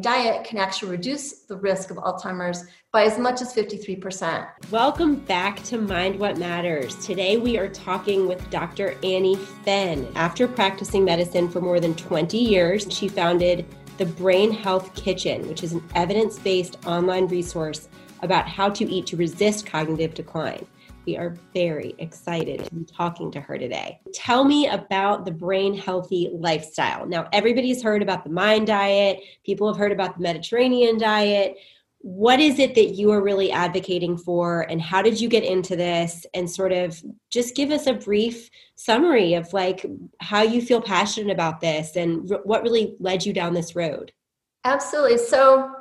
diet can actually reduce the risk of Alzheimer's by as much as 53%. Welcome back to Mind What Matters. Today we are talking with Dr. Annie Fenn. After practicing medicine for more than 20 years, she founded the Brain Health Kitchen, which is an evidence based online resource about how to eat to resist cognitive decline. We are very excited to be talking to her today. Tell me about the brain healthy lifestyle. Now, everybody's heard about the mind diet, people have heard about the Mediterranean diet. What is it that you are really advocating for, and how did you get into this? And sort of just give us a brief summary of like how you feel passionate about this and what really led you down this road. Absolutely. So,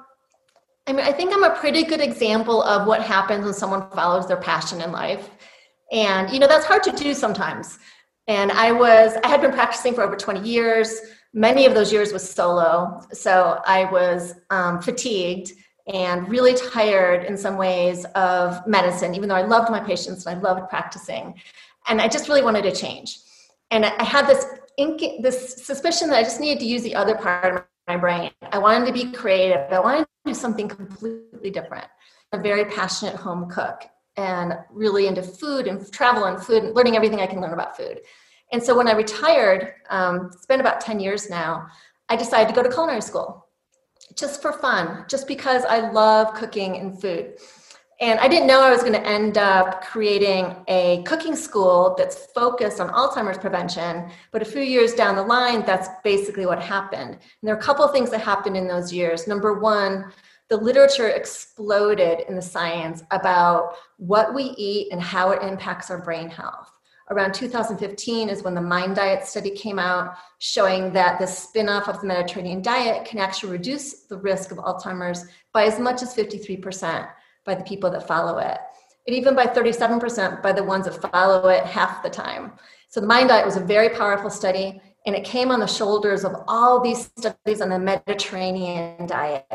I mean, I think I'm a pretty good example of what happens when someone follows their passion in life. And, you know, that's hard to do sometimes. And I was, I had been practicing for over 20 years. Many of those years was solo. So I was um, fatigued and really tired in some ways of medicine, even though I loved my patients and I loved practicing. And I just really wanted to change. And I had this, ink, this suspicion that I just needed to use the other part of my brain. I wanted to be creative. I wanted do something completely different. A very passionate home cook and really into food and travel and food and learning everything I can learn about food. And so when I retired, um, it's been about 10 years now, I decided to go to culinary school just for fun, just because I love cooking and food. And I didn't know I was going to end up creating a cooking school that's focused on Alzheimer's prevention. But a few years down the line, that's basically what happened. And there are a couple of things that happened in those years. Number one, the literature exploded in the science about what we eat and how it impacts our brain health. Around 2015 is when the Mind Diet study came out, showing that the spin-off of the Mediterranean diet can actually reduce the risk of Alzheimer's by as much as 53% by the people that follow it. And even by 37% by the ones that follow it half the time. So the Mind Diet was a very powerful study, and it came on the shoulders of all these studies on the Mediterranean diet,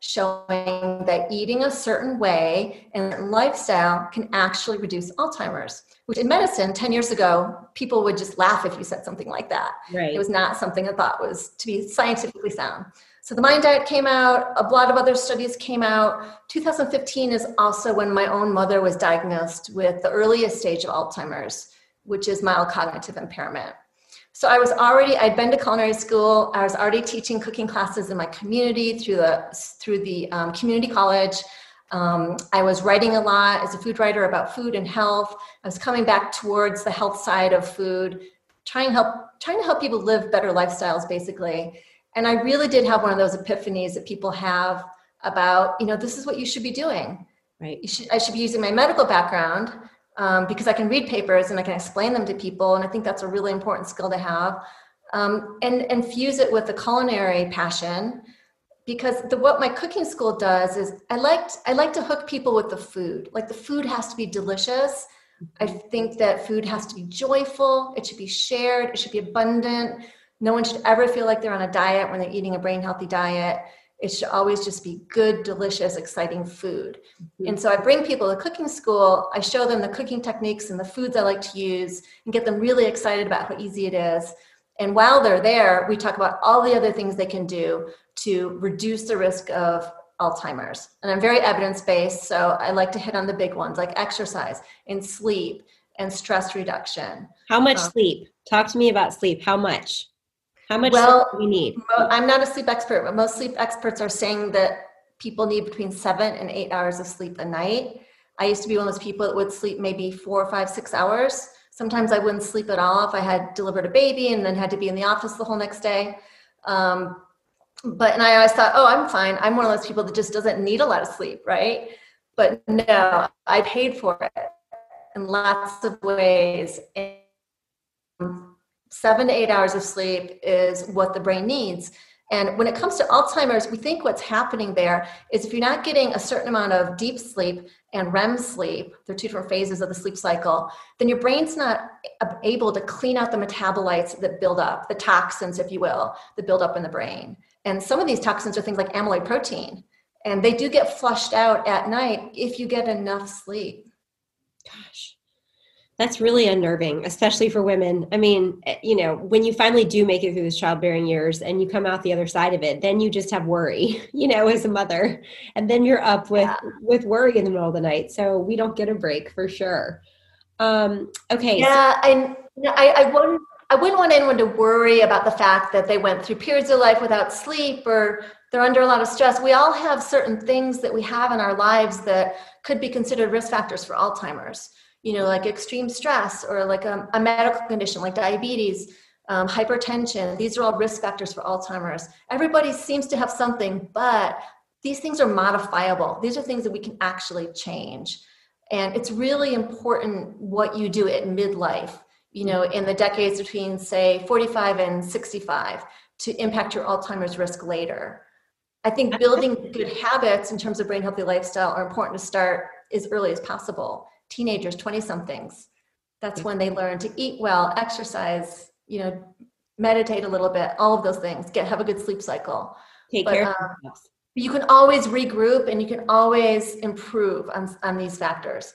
showing that eating a certain way and lifestyle can actually reduce Alzheimer's. Which in medicine, 10 years ago, people would just laugh if you said something like that. Right. It was not something I thought was to be scientifically sound. So the Mind Diet came out, a lot of other studies came out. 2015 is also when my own mother was diagnosed with the earliest stage of Alzheimer's, which is mild cognitive impairment. So I was already, I'd been to culinary school. I was already teaching cooking classes in my community through the, through the um, community college. Um, I was writing a lot as a food writer about food and health. I was coming back towards the health side of food, trying help, trying to help people live better lifestyles, basically. And I really did have one of those epiphanies that people have about, you know, this is what you should be doing. Right. Should, I should be using my medical background um, because I can read papers and I can explain them to people. And I think that's a really important skill to have. Um, and, and fuse it with the culinary passion because the, what my cooking school does is I liked I like to hook people with the food. Like the food has to be delicious. I think that food has to be joyful. It should be shared. It should be abundant. No one should ever feel like they're on a diet when they're eating a brain healthy diet. It should always just be good, delicious, exciting food. Mm-hmm. And so I bring people to cooking school, I show them the cooking techniques and the foods I like to use and get them really excited about how easy it is. And while they're there, we talk about all the other things they can do to reduce the risk of Alzheimer's. And I'm very evidence based, so I like to hit on the big ones like exercise and sleep and stress reduction. How much um, sleep? Talk to me about sleep. How much? How much well, do we need? I'm not a sleep expert, but most sleep experts are saying that people need between seven and eight hours of sleep a night. I used to be one of those people that would sleep maybe four, five, six hours. Sometimes I wouldn't sleep at all if I had delivered a baby and then had to be in the office the whole next day. Um, but and I always thought, oh, I'm fine. I'm one of those people that just doesn't need a lot of sleep, right? But no, I paid for it in lots of ways. And seven to eight hours of sleep is what the brain needs. And when it comes to Alzheimer's, we think what's happening there is if you're not getting a certain amount of deep sleep and REM sleep, they're two different phases of the sleep cycle, then your brain's not able to clean out the metabolites that build up, the toxins, if you will, that build up in the brain. And some of these toxins are things like amyloid protein, and they do get flushed out at night if you get enough sleep. Gosh. That's really unnerving, especially for women. I mean, eh, you know, when you finally do make it through those childbearing years and you come out the other side of it, then you just have worry, you know, as a mother. And then you're up with yeah. with worry in the middle of the night. So we don't get a break for sure. Um, okay. Yeah, I, I, I wouldn't I wouldn't want anyone to worry about the fact that they went through periods of life without sleep or they're under a lot of stress. We all have certain things that we have in our lives that could be considered risk factors for Alzheimer's you know, like extreme stress or like a, a medical condition like diabetes, um, hypertension. These are all risk factors for Alzheimer's. Everybody seems to have something, but these things are modifiable. These are things that we can actually change. And it's really important what you do at midlife, you know, in the decades between, say, 45 and 65 to impact your Alzheimer's risk later. I think building good habits in terms of brain healthy lifestyle are important to start as early as possible teenagers, 20 somethings. That's when they learn to eat well, exercise, you know, meditate a little bit, all of those things, get have a good sleep cycle. Take but, care um, You can always regroup and you can always improve on, on these factors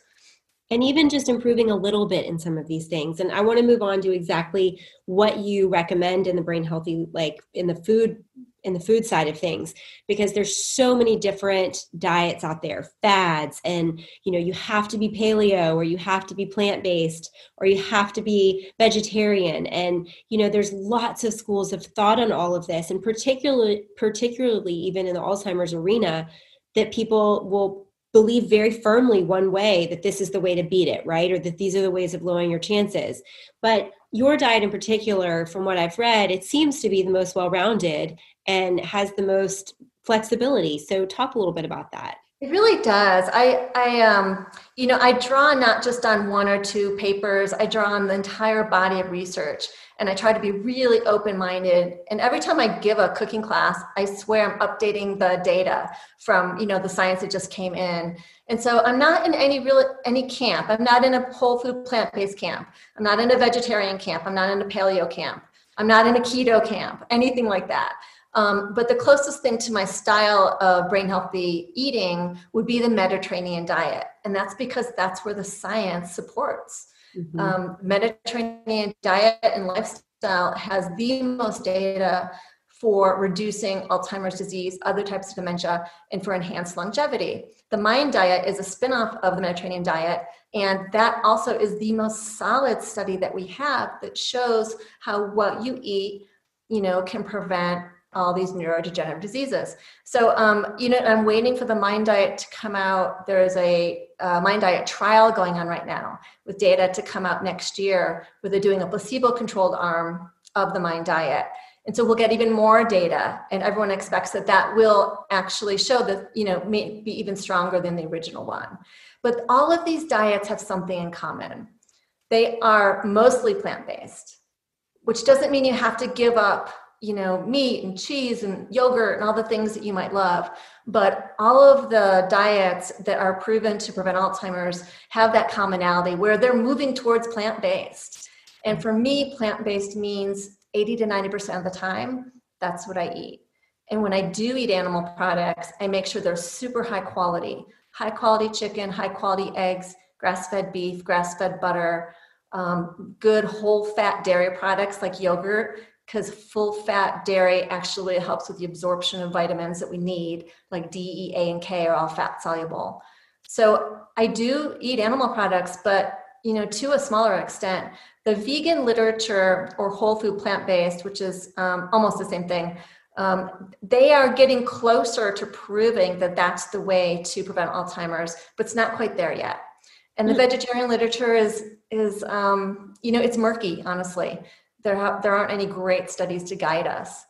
and even just improving a little bit in some of these things. And i want to move on to exactly what you recommend in the brain healthy like in the food in the food side of things because there's so many different diets out there fads and you know you have to be paleo or you have to be plant-based or you have to be vegetarian. And you know there's lots of schools of thought on all of this and particularly particularly even in the alzheimer's arena that people will believe very firmly one way that this is the way to beat it right or that these are the ways of lowering your chances but your diet in particular from what i've read it seems to be the most well-rounded and has the most flexibility. So talk a little bit about that. It really does. I, I, um, you know, I draw not just on one or two papers. I draw on the entire body of research, and I try to be really open-minded. And every time I give a cooking class, I swear I'm updating the data from, you know, the science that just came in. And so I'm not in any real any camp. I'm not in a whole food plant-based camp. I'm not in a vegetarian camp. I'm not in a paleo camp. I'm not in a keto camp. Anything like that. Um, but the closest thing to my style of brain healthy eating would be the Mediterranean diet. And that's because that's where the science supports. Mm-hmm. Um, Mediterranean diet and lifestyle has the most data for reducing Alzheimer's disease, other types of dementia, and for enhanced longevity. The Mind diet is a spinoff of the Mediterranean diet, and that also is the most solid study that we have that shows how what you eat, you know, can prevent all these neurodegenerative diseases. So, um, you know, I'm waiting for the Mind Diet to come out. There's a uh, Mind Diet trial going on right now with data to come out next year, where they're doing a placebo-controlled arm of the Mind Diet. And so we'll get even more data, and everyone expects that that will actually show that, you know, may be even stronger than the original one. But all of these diets have something in common. They are mostly plant-based, which doesn't mean you have to give up you know meat and cheese and yogurt and all the things that you might love. But all of the diets that are proven to prevent alzheimer's have that commonality where they're moving towards plant-based. And for me plant-based means 80 to 90% of the time that's what i eat. And when i do eat animal products i make sure they're super high quality. High quality chicken high quality eggs grass-fed beef grass-fed butter um, good whole fat dairy products like yogurt because full fat dairy actually helps with the absorption of vitamins that we need, like D, E, A, and K are all fat soluble. So I do eat animal products, but you know, to a smaller extent. The vegan literature or whole food plant based, which is um, almost the same thing, um, they are getting closer to proving that that's the way to prevent Alzheimer's, but it's not quite there yet. And the hmm. vegetarian literature is is um, you know it's murky, honestly there, ha- there aren't any great studies to guide us.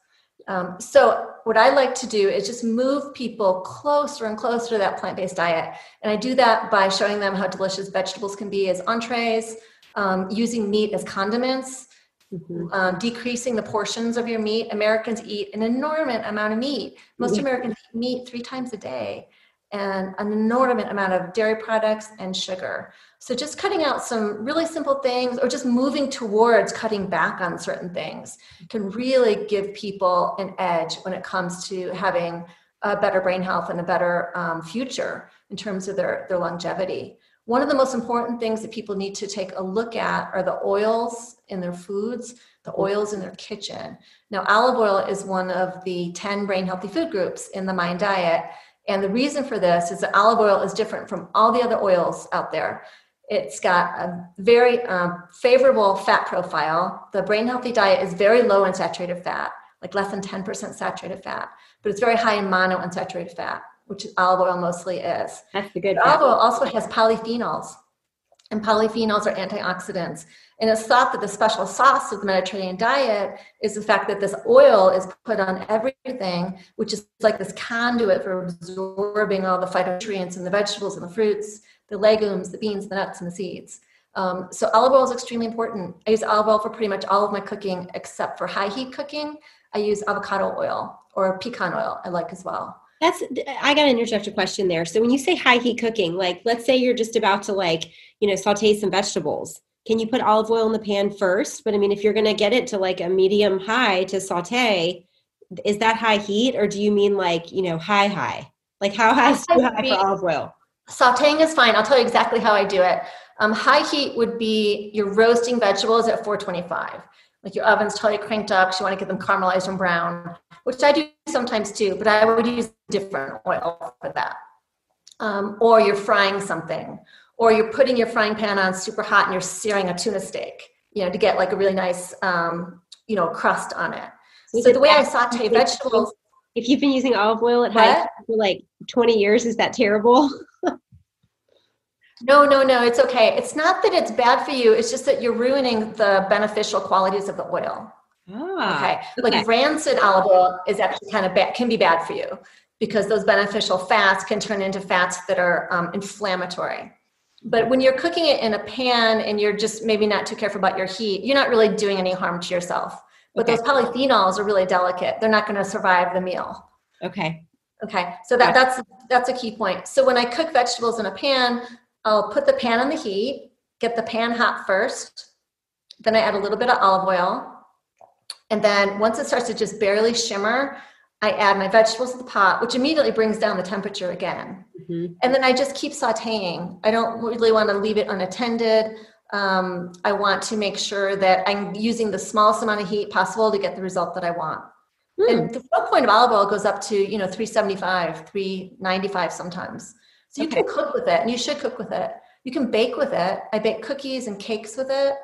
Um, so what I like to do is just move people closer and closer to that plant-based diet. And I do that by showing them how delicious vegetables can be as entrees, um, using meat as condiments, mm-hmm. um, decreasing the portions of your meat. Americans eat an enormous amount of meat. Most mm-hmm. Americans eat meat three times a day and an enormous amount of dairy products and sugar. So just cutting out some really simple things or just moving towards cutting back on certain things can really give people an edge when it comes to having a better brain health and a better um, future in terms of their, their longevity. one of the most important things that people need to take a look at are the oils in their foods, the oils in their kitchen. Now, olive oil is one of the 10 brain healthy food groups in the Mind Diet. And the reason for this is that olive oil is different from all the other oils out there. It's got a very um, favorable fat profile. The brain healthy diet is very low in saturated fat, like less than 10% saturated fat, but it's very high in monounsaturated fat which olive oil mostly is. That's the good. Olive oil also has polyphenols, and polyphenols are antioxidants. And it's thought that the special sauce of the Mediterranean diet is the fact that this oil is put on everything, which is like this conduit for absorbing all the phytonutrients in the vegetables and the fruits, the legumes, the beans, the nuts, and the seeds. Um, so olive oil is extremely important. I use olive oil for pretty much all of my cooking except for high heat cooking. I use avocado oil or pecan oil I like as well. That's I got to interject a question there. So when you say high heat cooking, like let's say you're just about to like, you know, saute some vegetables. Can you put olive oil in the pan first? But I mean, if you're going to get it to like a medium high to saute, is that high heat or do you mean like, you know, high high? Like how high is too high for olive oil? Sauteing is fine. I'll tell you exactly how I do it. Um, high heat would be you're roasting vegetables at 425 like your oven's totally cranked up, So you want to get them caramelized and brown, which I do sometimes too, but I would use different oil for that. Um, or you're frying something, or you're putting your frying pan on super hot and you're searing a tuna steak, you know, to get like a really nice, um, you know, crust on it. so the way I saute vegetables. If you've been using olive oil at high for like 20 years, is that terrible? No, no, no, it's okay. It's not that it's bad for you, it's just that you're ruining the beneficial qualities of the oil. Ah, okay. okay. Like rancid olive oil is actually kind of bad, can be bad for you because those beneficial fats can turn into fats that are um, inflammatory. But when you're cooking it in a pan and you're just maybe not too careful about your heat, you're not really doing any harm to yourself. But okay. those polyphenols are really delicate. They're not going to survive the meal. Okay. Okay. So that, that's that's a key point. So when I cook vegetables in a pan, I'll put the pan on the heat, get the pan hot first. Then I add a little bit of olive oil. And then once it starts to just barely shimmer, I add my vegetables to the pot, which immediately brings down the temperature again. Mm-hmm. And then I just keep sauteing. I don't really want to leave it unattended. Um, I want to make sure that I'm using the smallest amount of heat possible to get the result that I want. Mm. And the flow point of olive oil goes up to, you know, 375, 395 sometimes. So you okay. can cook with it, and you should cook with it. You can bake with it. I bake cookies and cakes with it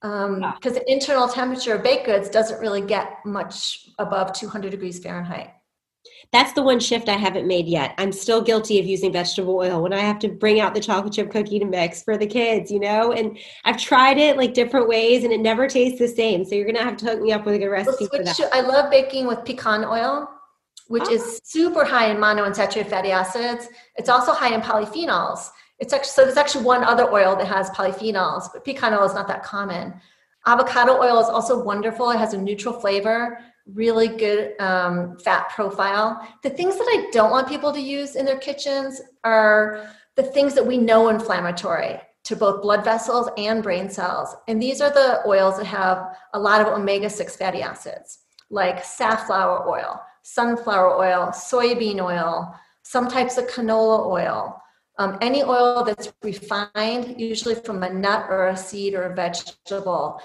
because um, wow. the internal temperature of baked goods doesn't really get much above 200 degrees Fahrenheit. That's the one shift I haven't made yet. I'm still guilty of using vegetable oil when I have to bring out the chocolate chip cookie to mix for the kids, you know? And I've tried it like different ways and it never tastes the same. So you're going to have to hook me up with a good recipe for that. I love baking with pecan oil which oh. is ah. super high in monounsaturated fatty acids. It's also high in polyphenols. It's actually so there's actually one other oil that has polyphenols, but pecan oil is not that common. Avocado oil is also wonderful. It has a neutral flavor, really good um, fat profile. The things that I don't want people to use in their kitchens are the things that we know inflammatory to both blood vessels and brain cells. And these are the oils that have a lot of omega 6 fatty acids, like safflower oil, sunflower oil, soybean oil, some types of canola oil. Um, any oil that's refined, usually from a nut or a seed or a vegetable,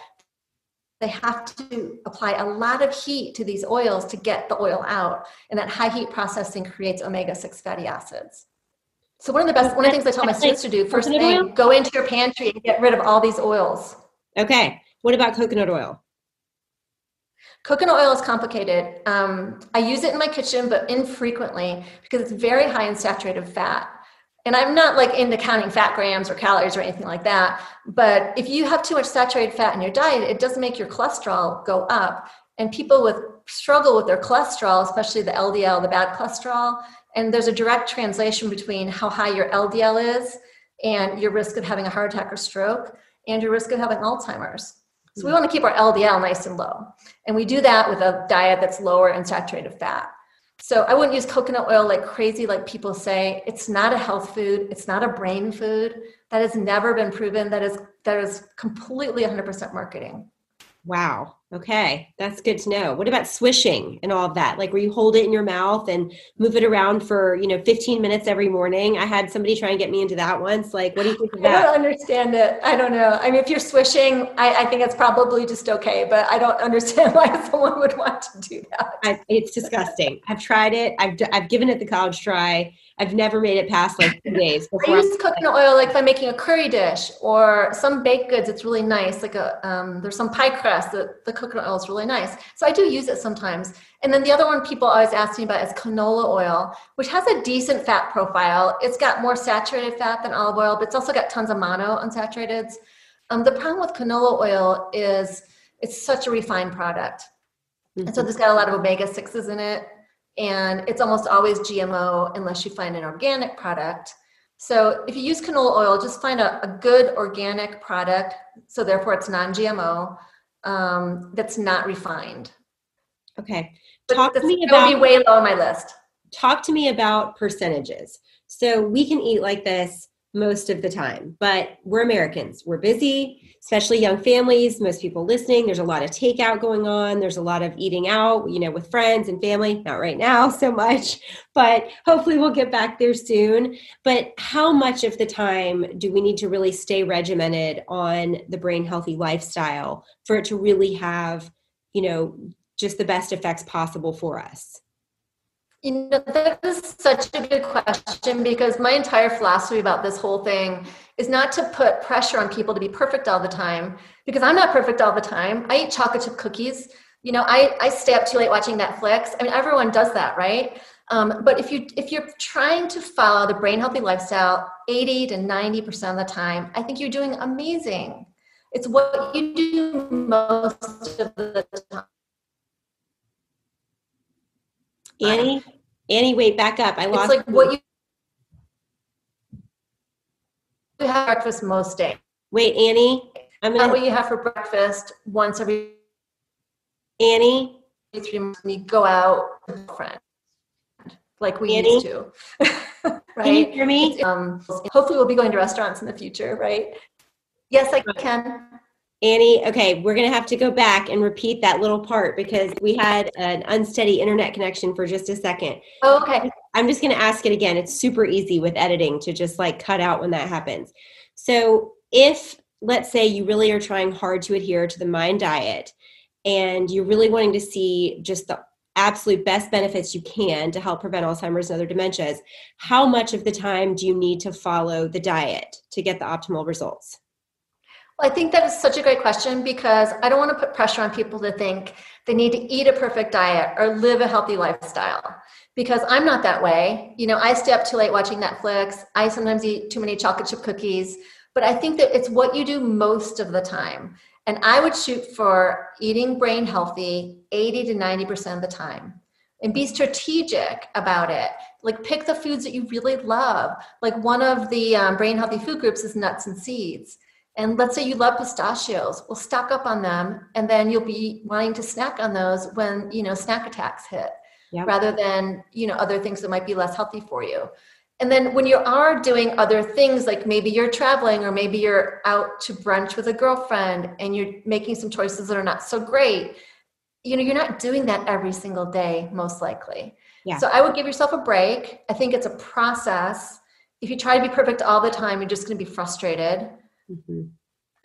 they have to apply a lot of heat to these oils to get the oil out. And that high heat processing creates omega 6 fatty acids. So, one of the best, one of the things I tell my students to do first thing, go into your pantry and get rid of all these oils. Okay. What about coconut oil? Coconut oil is complicated. Um, I use it in my kitchen, but infrequently because it's very high in saturated fat. And I'm not like into counting fat grams or calories or anything like that. But if you have too much saturated fat in your diet, it does make your cholesterol go up. And people with struggle with their cholesterol, especially the LDL, the bad cholesterol. And there's a direct translation between how high your LDL is and your risk of having a heart attack or stroke and your risk of having Alzheimer's. So we hmm. want to keep our LDL nice and low. And we do that with a diet that's lower in saturated fat. So I wouldn't use coconut oil like crazy, like people say. It's not a health food. It's not a brain food. That has never been proven. That is that is completely 100% marketing. Wow. Okay, that's good to know. What about swishing and all of that? Like where you hold it in your mouth and move it around for, you know, 15 minutes every morning. I had somebody try and get me into that once. Like, what do you think of that? I don't understand it. I don't know. I mean, if you're swishing, I, I think it's probably just okay, but I don't understand why someone would want to do that. I, it's disgusting. I've tried it. I've, I've given it the college try. I've never made it past like two days. I use coconut oil like if I'm making a curry dish or some baked goods. It's really nice. Like a um, there's some pie crust that the coconut oil is really nice. So I do use it sometimes. And then the other one people always ask me about is canola oil, which has a decent fat profile. It's got more saturated fat than olive oil, but it's also got tons of mono unsaturated. Um, the problem with canola oil is it's such a refined product. Mm-hmm. And so mm-hmm. there's got a lot of omega 6s in it and it's almost always GMO unless you find an organic product. So if you use canola oil, just find a, a good organic product. So therefore, it's non-GMO um, that's not refined. Okay, talk to me about. Be way low on my list. Talk to me about percentages. So we can eat like this most of the time. But we're Americans. We're busy, especially young families. Most people listening, there's a lot of takeout going on. There's a lot of eating out, you know, with friends and family. Not right now so much, but hopefully we'll get back there soon. But how much of the time do we need to really stay regimented on the brain healthy lifestyle for it to really have, you know, just the best effects possible for us? You know, that is such a good question because my entire philosophy about this whole thing is not to put pressure on people to be perfect all the time because I'm not perfect all the time. I eat chocolate chip cookies. You know, I, I stay up too late watching Netflix. I mean, everyone does that, right? Um, but if you if you're trying to follow the brain healthy lifestyle 80 to 90 percent of the time, I think you're doing amazing. It's what you do most of the time. Annie, Annie, wait, back up. I lost. It's like what you you have breakfast most days. Wait, Annie, I'm gonna. what you have for breakfast once every. Annie, three months, and you go out with a friend, like we Annie? used to. right? Can you hear me? Um, hopefully, we'll be going to restaurants in the future, right? Yes, I can. Annie, okay, we're going to have to go back and repeat that little part because we had an unsteady internet connection for just a second. Oh, okay. I'm just going to ask it again. It's super easy with editing to just like cut out when that happens. So, if let's say you really are trying hard to adhere to the mind diet and you're really wanting to see just the absolute best benefits you can to help prevent Alzheimer's and other dementias, how much of the time do you need to follow the diet to get the optimal results? I think that is such a great question because I don't want to put pressure on people to think they need to eat a perfect diet or live a healthy lifestyle because I'm not that way. You know, I stay up too late watching Netflix. I sometimes eat too many chocolate chip cookies, but I think that it's what you do most of the time. And I would shoot for eating brain healthy 80 to 90% of the time and be strategic about it. Like pick the foods that you really love. Like one of the um, brain healthy food groups is nuts and seeds. And let's say you love pistachios, well, stock up on them, and then you'll be wanting to snack on those when you know snack attacks hit, yep. rather than you know other things that might be less healthy for you. And then when you are doing other things, like maybe you're traveling or maybe you're out to brunch with a girlfriend and you're making some choices that are not so great, you know, you're not doing that every single day, most likely. Yeah. So I would give yourself a break. I think it's a process. If you try to be perfect all the time, you're just going to be frustrated. Mm-hmm.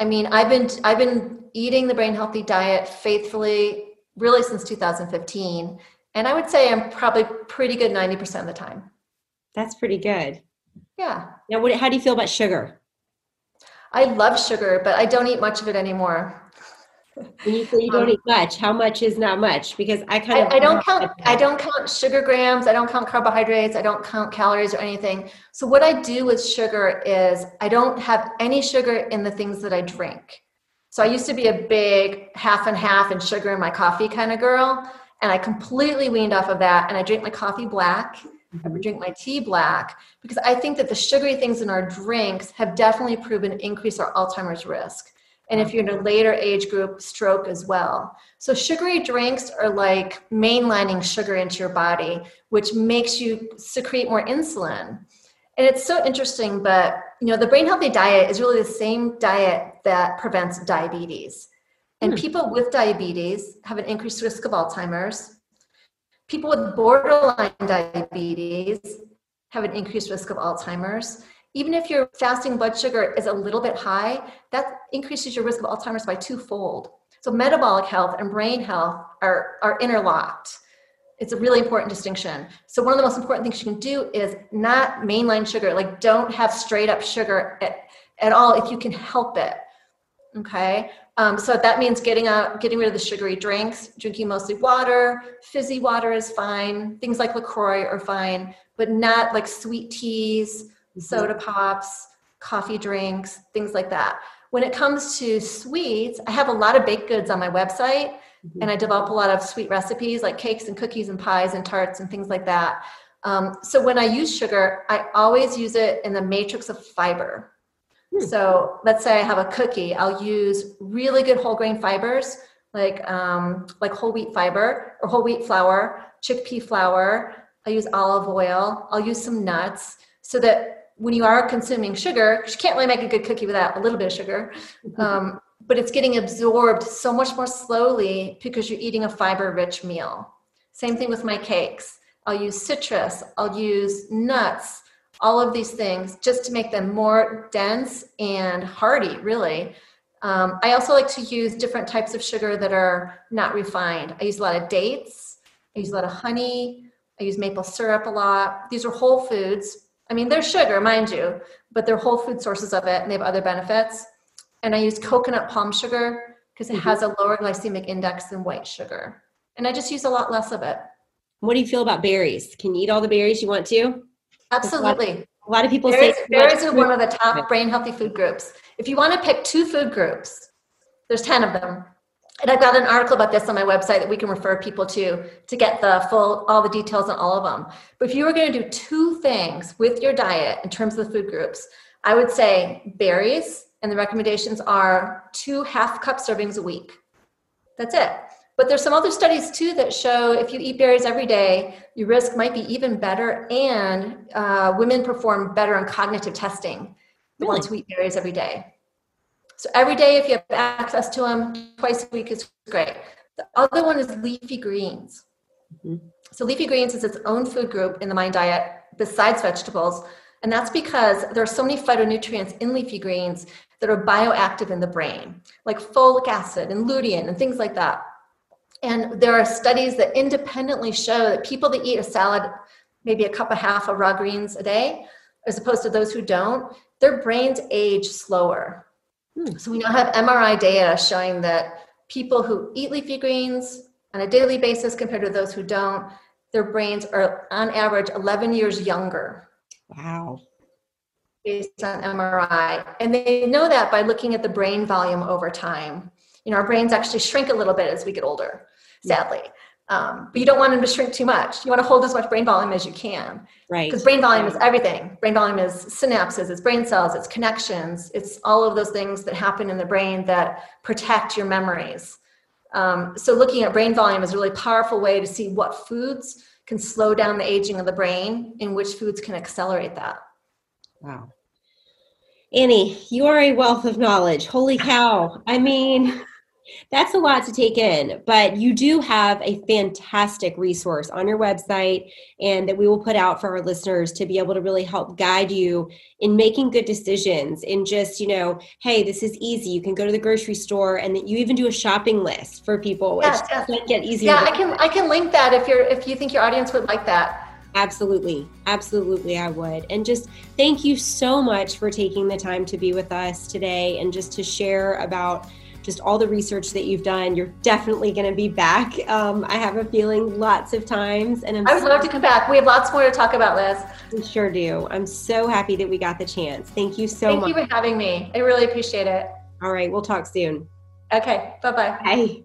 I mean, I've been I've been eating the brain healthy diet faithfully really since 2015, and I would say I'm probably pretty good 90% of the time. That's pretty good. Yeah. Now, what, how do you feel about sugar? I love sugar, but I don't eat much of it anymore. When you say you don't um, eat much, how much is not much? Because I kind of I, I don't count I don't count sugar grams, I don't count carbohydrates, I don't count calories or anything. So what I do with sugar is I don't have any sugar in the things that I drink. So I used to be a big half and half and sugar in my coffee kind of girl, and I completely weaned off of that and I drink my coffee black. I drink my tea black because I think that the sugary things in our drinks have definitely proven to increase our Alzheimer's risk and if you're in a later age group, stroke as well. So, sugary drinks are like mainlining sugar into your body, which makes you secrete more insulin. And it's so interesting, but you know, the brain healthy diet is really the same diet that prevents diabetes. And hmm. people with diabetes have an increased risk of Alzheimer's. People with borderline diabetes have an increased risk of Alzheimer's. Even if your fasting blood sugar is a little bit high, that increases your risk of Alzheimer's by twofold. So metabolic health and brain health are, are interlocked. It's a really important distinction. So one of the most important things you can do is not mainline sugar. Like don't have straight up sugar at, at all if you can help it. Okay. Um, so that means getting out, getting rid of the sugary drinks, drinking mostly water. Fizzy water is fine. Things like LaCroix are fine, but not like sweet teas. Soda pops, coffee drinks, things like that. When it comes to sweets, I have a lot of baked goods on my website mm-hmm. and I develop a lot of sweet recipes like cakes and cookies and pies and tarts and things like that. Um, so when I use sugar, I always use it in the matrix of fiber. Hmm. So let's say I have a cookie, I'll use really good whole grain fibers like um, like whole wheat fiber or whole wheat flour, chickpea flour. I use olive oil. I'll use some nuts so that when you are consuming sugar, you can't really make a good cookie without a little bit of sugar, mm-hmm. um, but it's getting absorbed so much more slowly because you're eating a fiber rich meal. Same thing with my cakes. I'll use citrus, I'll use nuts, all of these things just to make them more dense and hearty, really. Um, I also like to use different types of sugar that are not refined. I use a lot of dates, I use a lot of honey, I use maple syrup a lot. These are whole foods I mean, they're sugar, mind you, but they're whole food sources of it and they have other benefits. And I use coconut palm sugar because it mm-hmm. has a lower glycemic index than white sugar. And I just use a lot less of it. What do you feel about berries? Can you eat all the berries you want to? Absolutely. A lot, a lot of people berries, say berries are one of the top brain healthy food groups. If you want to pick two food groups, there's 10 of them and I've got an article about this on my website that we can refer people to to get the full all the details on all of them. But if you were going to do two things with your diet in terms of the food groups, I would say berries, and the recommendations are two half cup servings a week. That's it. But there's some other studies too that show if you eat berries every day, your risk might be even better, and uh, women perform better on cognitive testing really? once we eat berries every day. So every day, if you have access to them, twice a week is great. The other one is leafy greens. Mm-hmm. So leafy greens is its own food group in the mind diet besides vegetables. And that's because there are so many phytonutrients in leafy greens that are bioactive in the brain, like folic acid and lutein and things like that. And there are studies that independently show that people that eat a salad, maybe a cup and a half of raw greens a day, as opposed to those who don't, their brains age slower. Hmm. So we now have MRI data showing that people who eat leafy greens on a daily basis compared to those who don't, their brains are on average 11 years younger. Wow. Based on MRI. And they know that by looking at the brain volume over time. You know, our brains actually shrink a little bit as we get older, sadly. Yeah. Um, but you don't want them to shrink too much. You want to hold as much brain volume as you can. Right. Because brain volume is everything. Brain volume is synapses, it's brain cells, it's connections, it's all of those things that happen in the brain that protect your memories. Um, so looking at brain volume is a really powerful way to see what foods can slow down the aging of the brain and which foods can accelerate that. Wow. Annie, you are a wealth of knowledge. Holy cow. I mean, that's a lot to take in, but you do have a fantastic resource on your website and that we will put out for our listeners to be able to really help guide you in making good decisions in just, you know, hey, this is easy. You can go to the grocery store and that you even do a shopping list for people, which yeah, get easier. Yeah, I can I can link that if you're if you think your audience would like that. Absolutely. Absolutely, I would. And just thank you so much for taking the time to be with us today and just to share about just all the research that you've done. You're definitely going to be back. Um, I have a feeling lots of times. And I'm I would so love to come back. We have lots more to talk about, Liz. We sure do. I'm so happy that we got the chance. Thank you so Thank much. Thank you for having me. I really appreciate it. All right. We'll talk soon. Okay. Bye-bye. Bye.